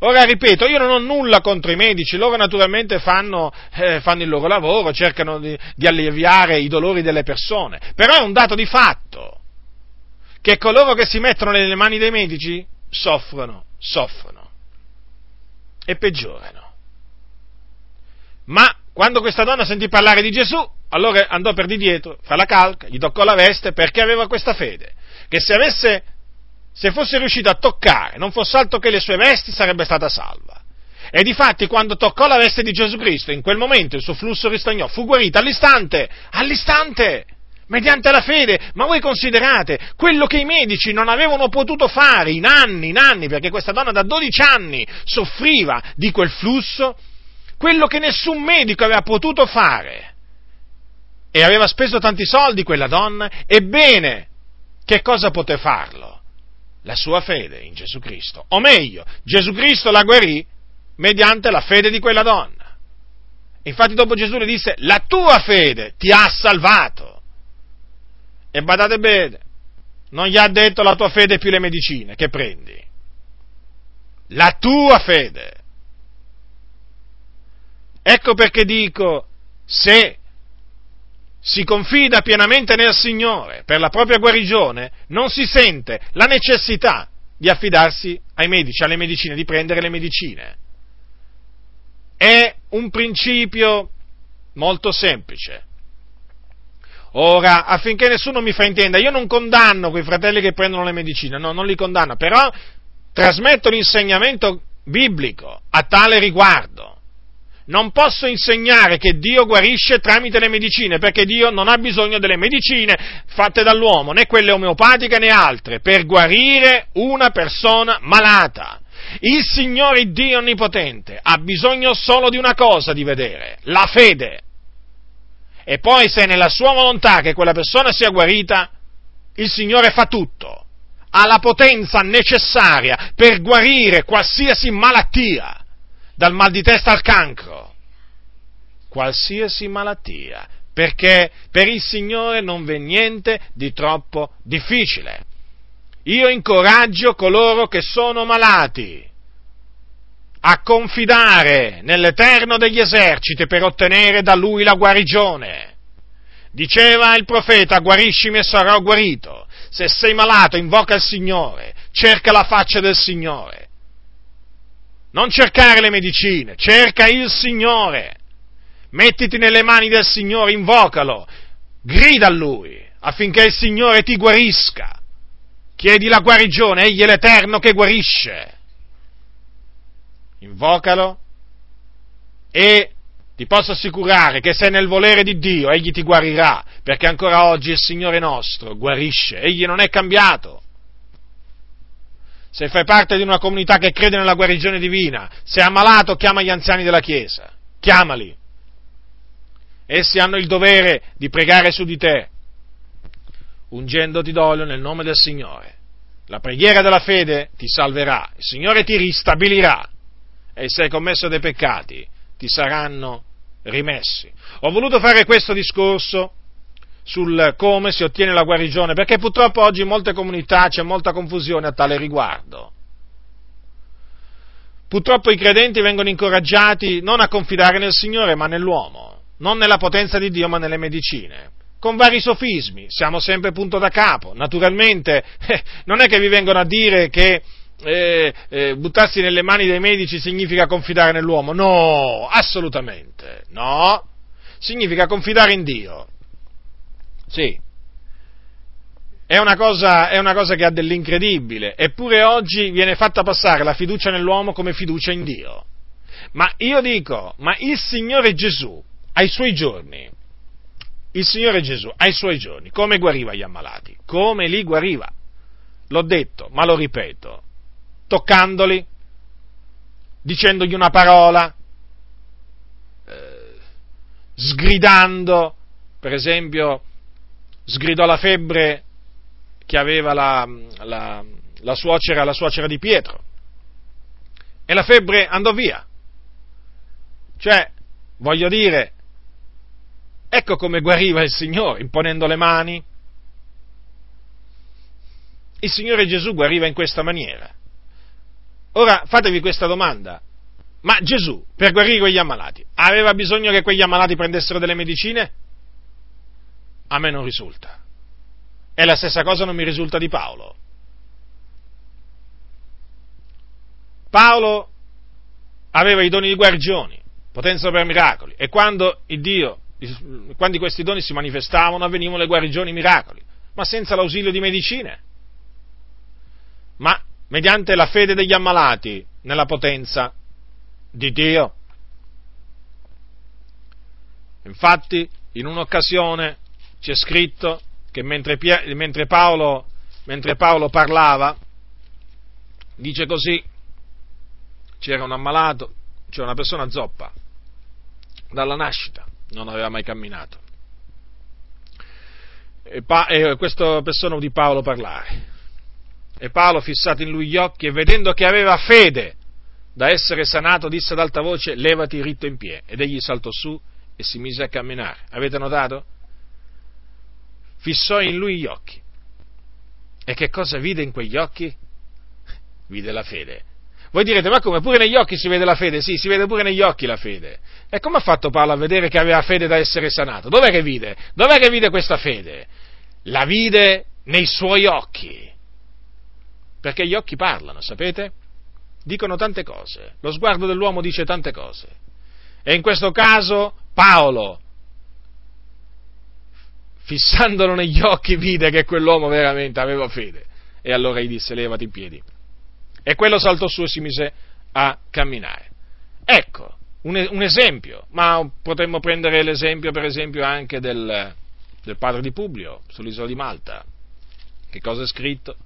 Ora ripeto, io non ho nulla contro i medici, loro naturalmente fanno, eh, fanno il loro lavoro, cercano di, di, alleviare i dolori delle persone, però è un dato di fatto che coloro che si mettono nelle mani dei medici soffrono, soffrono e peggiorano. Ma quando questa donna sentì parlare di Gesù, allora andò per di dietro, fra la calca, gli toccò la veste perché aveva questa fede, che se avesse se fosse riuscito a toccare, non fosse altro che le sue vesti, sarebbe stata salva. E difatti, quando toccò la veste di Gesù Cristo, in quel momento il suo flusso ristagnò, fu guarita all'istante, all'istante, mediante la fede. Ma voi considerate quello che i medici non avevano potuto fare in anni, in anni, perché questa donna da 12 anni soffriva di quel flusso, quello che nessun medico aveva potuto fare. E aveva speso tanti soldi quella donna, ebbene, che cosa poté farlo? la sua fede in Gesù Cristo. O meglio, Gesù Cristo la guarì mediante la fede di quella donna. Infatti dopo Gesù le disse, la tua fede ti ha salvato. E badate bene, non gli ha detto la tua fede più le medicine che prendi. La tua fede. Ecco perché dico, se si confida pienamente nel Signore per la propria guarigione, non si sente la necessità di affidarsi ai medici, alle medicine, di prendere le medicine. È un principio molto semplice. Ora, affinché nessuno mi fraintenda, io non condanno quei fratelli che prendono le medicine, no, non li condanno, però trasmetto l'insegnamento biblico a tale riguardo non posso insegnare che Dio guarisce tramite le medicine, perché Dio non ha bisogno delle medicine fatte dall'uomo, né quelle omeopatiche né altre, per guarire una persona malata. Il Signore Dio Onnipotente ha bisogno solo di una cosa di vedere, la fede. E poi se è nella sua volontà che quella persona sia guarita, il Signore fa tutto, ha la potenza necessaria per guarire qualsiasi malattia dal mal di testa al cancro, qualsiasi malattia, perché per il Signore non v'è niente di troppo difficile. Io incoraggio coloro che sono malati a confidare nell'Eterno degli eserciti per ottenere da Lui la guarigione. Diceva il profeta, guariscimi e sarò guarito. Se sei malato, invoca il Signore, cerca la faccia del Signore non cercare le medicine, cerca il Signore. Mettiti nelle mani del Signore, invocalo, grida a Lui affinché il Signore ti guarisca. Chiedi la guarigione, Egli è l'Eterno che guarisce. Invocalo e ti posso assicurare che se nel volere di Dio Egli ti guarirà, perché ancora oggi il Signore nostro guarisce, Egli non è cambiato se fai parte di una comunità che crede nella guarigione divina, se è ammalato, chiama gli anziani della Chiesa, chiamali. Essi hanno il dovere di pregare su di te, ungendoti d'olio nel nome del Signore. La preghiera della fede ti salverà, il Signore ti ristabilirà e se hai commesso dei peccati ti saranno rimessi. Ho voluto fare questo discorso sul come si ottiene la guarigione, perché purtroppo oggi in molte comunità c'è molta confusione a tale riguardo. Purtroppo i credenti vengono incoraggiati non a confidare nel Signore ma nell'uomo, non nella potenza di Dio ma nelle medicine, con vari sofismi, siamo sempre punto da capo. Naturalmente eh, non è che vi vengono a dire che eh, eh, buttarsi nelle mani dei medici significa confidare nell'uomo, no, assolutamente, no, significa confidare in Dio. Sì. È una, cosa, è una cosa che ha dell'incredibile, eppure oggi viene fatta passare la fiducia nell'uomo come fiducia in Dio. Ma io dico, ma il Signore Gesù, ai suoi giorni, il Signore Gesù, ai suoi giorni, come guariva gli ammalati? Come li guariva? L'ho detto, ma lo ripeto, toccandoli, dicendogli una parola, eh, sgridando, per esempio, sgridò la febbre che aveva la, la, la, suocera, la suocera di Pietro. E la febbre andò via. Cioè, voglio dire, Ecco come guariva il Signore, imponendo le mani. Il Signore Gesù guariva in questa maniera. Ora fatevi questa domanda. Ma Gesù, per guarire quegli ammalati, aveva bisogno che quegli ammalati prendessero delle medicine? A me non risulta. E la stessa cosa non mi risulta di Paolo. Paolo aveva i doni di guarigioni, potenza per miracoli, e quando Dio, quando questi doni si manifestavano, avvenivano le guarigioni e i miracoli, ma senza l'ausilio di medicine, ma mediante la fede degli ammalati nella potenza di Dio. Infatti, in un'occasione c'è scritto che mentre, mentre, Paolo, mentre Paolo parlava, dice così, c'era un ammalato, c'era una persona zoppa, dalla nascita, non aveva mai camminato. E, pa- e questa persona udì Paolo parlare. E Paolo, fissato in lui gli occhi e vedendo che aveva fede da essere sanato, disse ad alta voce, levati ritto in piedi. Ed egli saltò su e si mise a camminare. Avete notato? Fissò in lui gli occhi. E che cosa vide in quegli occhi? Vide la fede. Voi direte, ma come? Pure negli occhi si vede la fede? Sì, si vede pure negli occhi la fede. E come ha fatto Paolo a vedere che aveva fede da essere sanato? Dov'è che vide? Dov'è che vide questa fede? La vide nei suoi occhi. Perché gli occhi parlano, sapete? Dicono tante cose. Lo sguardo dell'uomo dice tante cose. E in questo caso Paolo, fissandolo negli occhi, vide che quell'uomo veramente aveva fede. E allora gli disse, levati in piedi e quello saltò su e si mise a camminare. Ecco, un, un esempio, ma potremmo prendere l'esempio per esempio anche del, del padre di Publio sull'isola di Malta. Che cosa è scritto?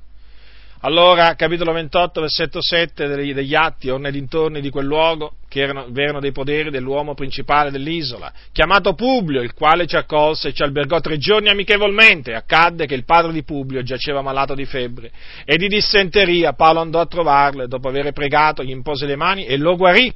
Allora, capitolo 28, versetto 7 degli, degli atti, or nei dintorni di quel luogo, che erano, erano dei poderi dell'uomo principale dell'isola, chiamato Publio, il quale ci accolse e ci albergò tre giorni amichevolmente. Accadde che il padre di Publio giaceva malato di febbre e di dissenteria. Paolo andò a trovarlo e dopo aver pregato gli impose le mani e lo guarì.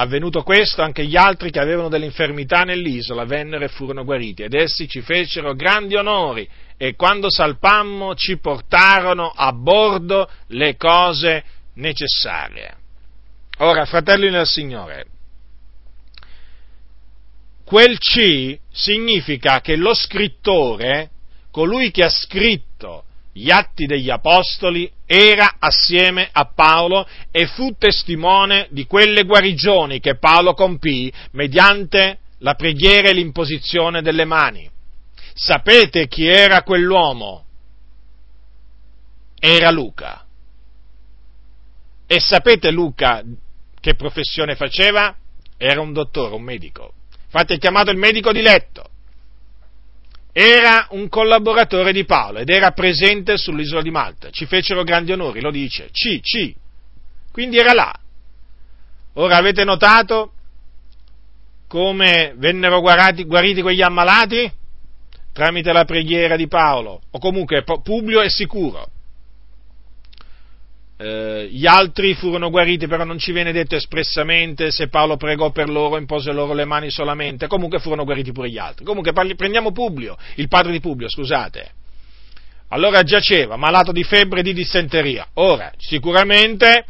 Avvenuto questo, anche gli altri che avevano delle infermità nell'isola vennero e furono guariti, ed essi ci fecero grandi onori, e quando salpammo ci portarono a bordo le cose necessarie. Ora, fratelli del Signore, quel C significa che lo scrittore, colui che ha scritto gli atti degli apostoli, era assieme a Paolo e fu testimone di quelle guarigioni che Paolo compì mediante la preghiera e l'imposizione delle mani. Sapete chi era quell'uomo? Era Luca. E sapete Luca che professione faceva? Era un dottore, un medico. Infatti è chiamato il medico di letto era un collaboratore di Paolo ed era presente sull'isola di Malta. Ci fecero grandi onori, lo dice. C, C. Quindi era là. Ora avete notato come vennero guarati, guariti quegli ammalati? Tramite la preghiera di Paolo. O comunque Publio è sicuro eh, gli altri furono guariti, però non ci viene detto espressamente se Paolo pregò per loro, impose loro le mani solamente, comunque furono guariti pure gli altri. Comunque parli, prendiamo Publio, il padre di Publio, scusate. Allora giaceva, malato di febbre e di dissenteria. Ora, sicuramente,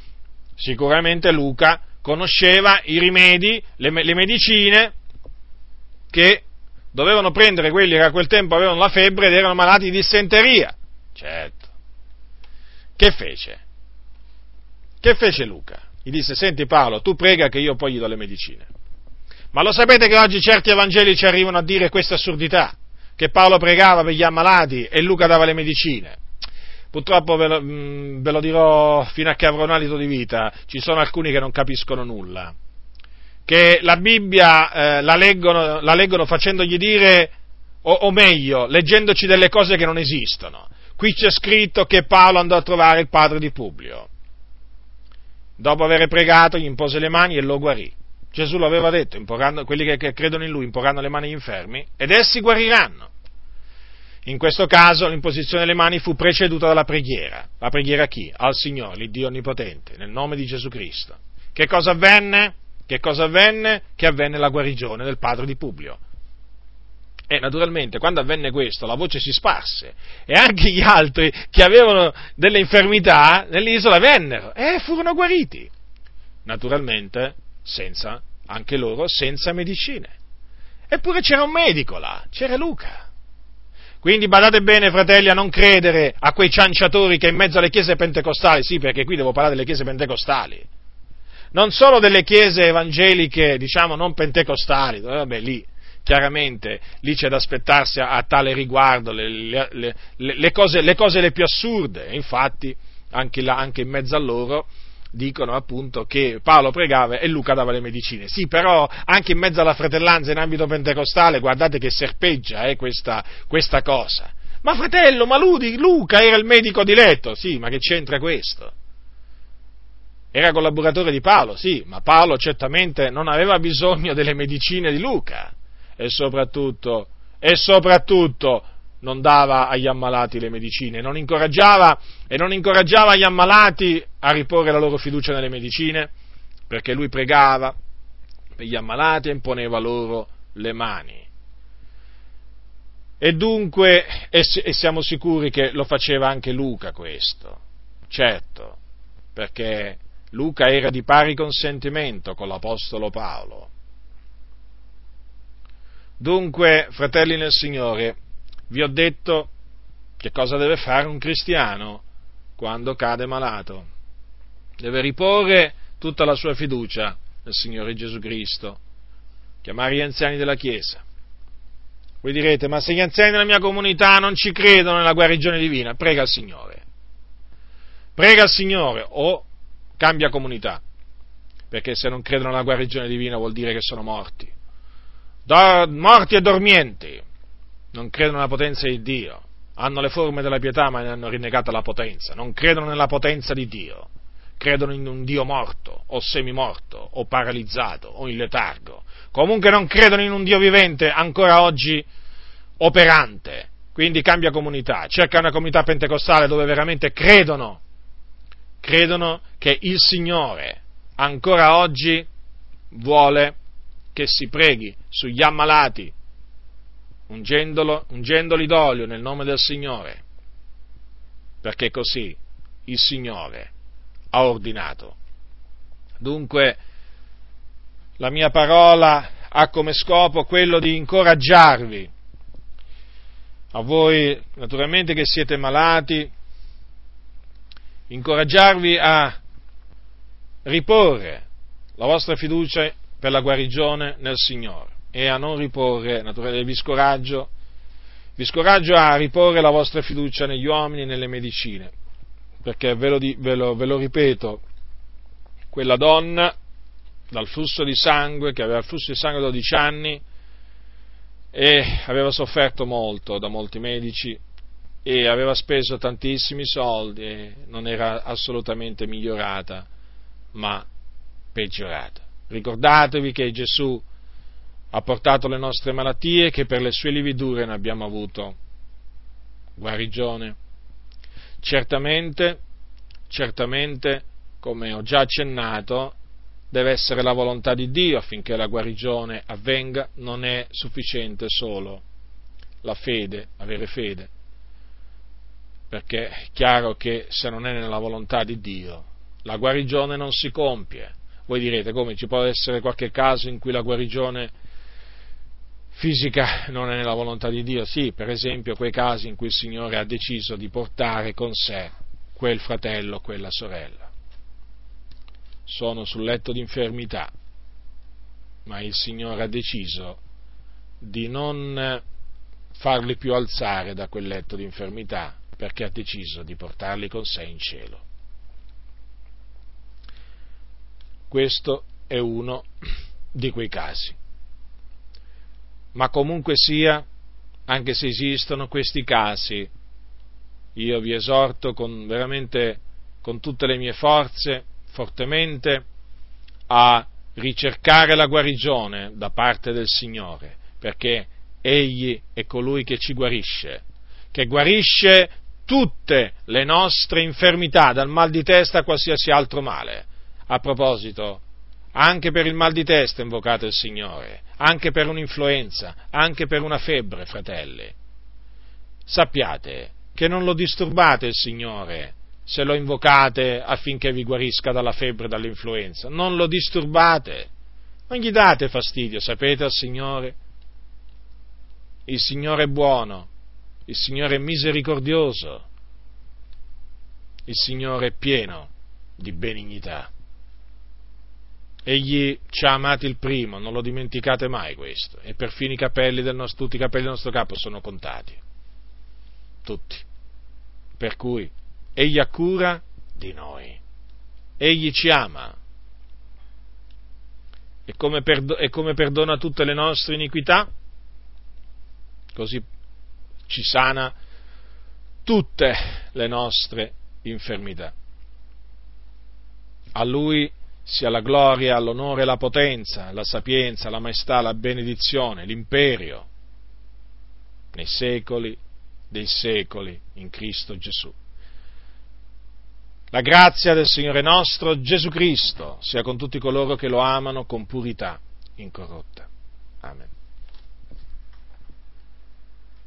sicuramente Luca conosceva i rimedi, le, le medicine che dovevano prendere quelli che a quel tempo avevano la febbre ed erano malati di dissenteria. Certo. Che fece? Che fece Luca? Gli disse, senti Paolo, tu prega che io poi gli do le medicine. Ma lo sapete che oggi certi evangelici arrivano a dire questa assurdità? Che Paolo pregava per gli ammalati e Luca dava le medicine. Purtroppo ve lo, mm, ve lo dirò fino a che avrò un alito di vita, ci sono alcuni che non capiscono nulla. Che la Bibbia eh, la, leggono, la, leggono, facendogli dire, o, o meglio, leggendoci delle cose che non esistono. Qui c'è scritto che Paolo andò a trovare il padre di Publio dopo aver pregato, gli impose le mani e lo guarì. Gesù lo aveva detto, quelli che, che credono in lui imporranno le mani agli infermi ed essi guariranno. In questo caso l'imposizione delle mani fu preceduta dalla preghiera. La preghiera a chi? Al Signore, l'Iddio Onnipotente, nel nome di Gesù Cristo. Che cosa avvenne? Che cosa avvenne? Che avvenne la guarigione del padre di Publio. E naturalmente quando avvenne questo la voce si sparse e anche gli altri che avevano delle infermità nell'isola vennero e furono guariti. Naturalmente senza, anche loro senza medicine. Eppure c'era un medico là, c'era Luca. Quindi badate bene, fratelli, a non credere a quei cianciatori che in mezzo alle chiese pentecostali, sì, perché qui devo parlare delle chiese pentecostali, non solo delle chiese evangeliche, diciamo, non pentecostali, vabbè, lì, chiaramente lì c'è da aspettarsi a, a tale riguardo le, le, le, cose, le cose le più assurde, infatti anche, là, anche in mezzo a loro dicono appunto che Paolo pregava e Luca dava le medicine. Sì, però anche in mezzo alla fratellanza in ambito pentecostale, guardate che serpeggia eh, questa, questa cosa. Ma fratello, ma lui, Luca era il medico diletto, sì, ma che c'entra questo? Era collaboratore di Paolo, sì, ma Paolo certamente non aveva bisogno delle medicine di Luca e soprattutto, e soprattutto non dava agli ammalati le medicine, non incoraggiava e non incoraggiava gli ammalati a riporre la loro fiducia nelle medicine, perché lui pregava per gli ammalati e imponeva loro le mani. E dunque, e siamo sicuri che lo faceva anche Luca questo, certo, perché Luca era di pari consentimento con l'Apostolo Paolo. Dunque, fratelli nel Signore, vi ho detto che cosa deve fare un cristiano quando cade malato. Deve riporre tutta la sua fiducia nel Signore Gesù Cristo, chiamare gli anziani della Chiesa. Voi direte, ma se gli anziani della mia comunità non ci credono nella guarigione divina, prega il Signore. Prega il Signore o cambia comunità, perché se non credono nella guarigione divina vuol dire che sono morti morti e dormienti, non credono nella potenza di Dio, hanno le forme della pietà ma ne hanno rinnegata la potenza, non credono nella potenza di Dio, credono in un Dio morto, o semimorto, o paralizzato, o in letargo, comunque non credono in un Dio vivente ancora oggi operante, quindi cambia comunità, cerca una comunità pentecostale dove veramente credono, credono che il Signore ancora oggi vuole che si preghi sugli ammalati, ungendoli d'olio nel nome del Signore, perché così il Signore ha ordinato. Dunque, la mia parola ha come scopo quello di incoraggiarvi, a voi naturalmente che siete malati, incoraggiarvi a riporre la vostra fiducia per la guarigione nel Signore e a non riporre, naturalmente vi scoraggio, vi scoraggio a riporre la vostra fiducia negli uomini e nelle medicine, perché ve lo, ve lo, ve lo ripeto, quella donna dal flusso di sangue, che aveva il flusso di sangue 12 anni e aveva sofferto molto da molti medici e aveva speso tantissimi soldi e non era assolutamente migliorata, ma peggiorata. Ricordatevi che Gesù ha portato le nostre malattie, che per le sue lividure ne abbiamo avuto guarigione. Certamente, certamente, come ho già accennato, deve essere la volontà di Dio affinché la guarigione avvenga, non è sufficiente solo la fede, avere fede, perché è chiaro che se non è nella volontà di Dio, la guarigione non si compie. Voi direte come ci può essere qualche caso in cui la guarigione fisica non è nella volontà di Dio? Sì, per esempio quei casi in cui il Signore ha deciso di portare con sé quel fratello o quella sorella. Sono sul letto di infermità, ma il Signore ha deciso di non farli più alzare da quel letto di infermità perché ha deciso di portarli con sé in cielo. Questo è uno di quei casi. Ma comunque sia, anche se esistono questi casi, io vi esorto con, veramente con tutte le mie forze, fortemente, a ricercare la guarigione da parte del Signore, perché Egli è colui che ci guarisce, che guarisce tutte le nostre infermità, dal mal di testa a qualsiasi altro male. A proposito, anche per il mal di testa invocate il Signore, anche per un'influenza, anche per una febbre, fratelli. Sappiate che non lo disturbate il Signore se lo invocate affinché vi guarisca dalla febbre e dall'influenza. Non lo disturbate, non gli date fastidio, sapete al Signore? Il Signore è buono, il Signore è misericordioso, il Signore è pieno di benignità. Egli ci ha amati il primo, non lo dimenticate mai questo, e perfino i capelli del nostro, tutti i capelli del nostro capo sono contati. Tutti. Per cui Egli ha cura di noi. Egli ci ama. E come, perdo- e come perdona tutte le nostre iniquità, così ci sana tutte le nostre infermità. A Lui sia la gloria, l'onore, la potenza, la sapienza, la maestà, la benedizione, l'imperio, nei secoli dei secoli in Cristo Gesù. La grazia del Signore nostro Gesù Cristo sia con tutti coloro che lo amano con purità incorrotta. Amen.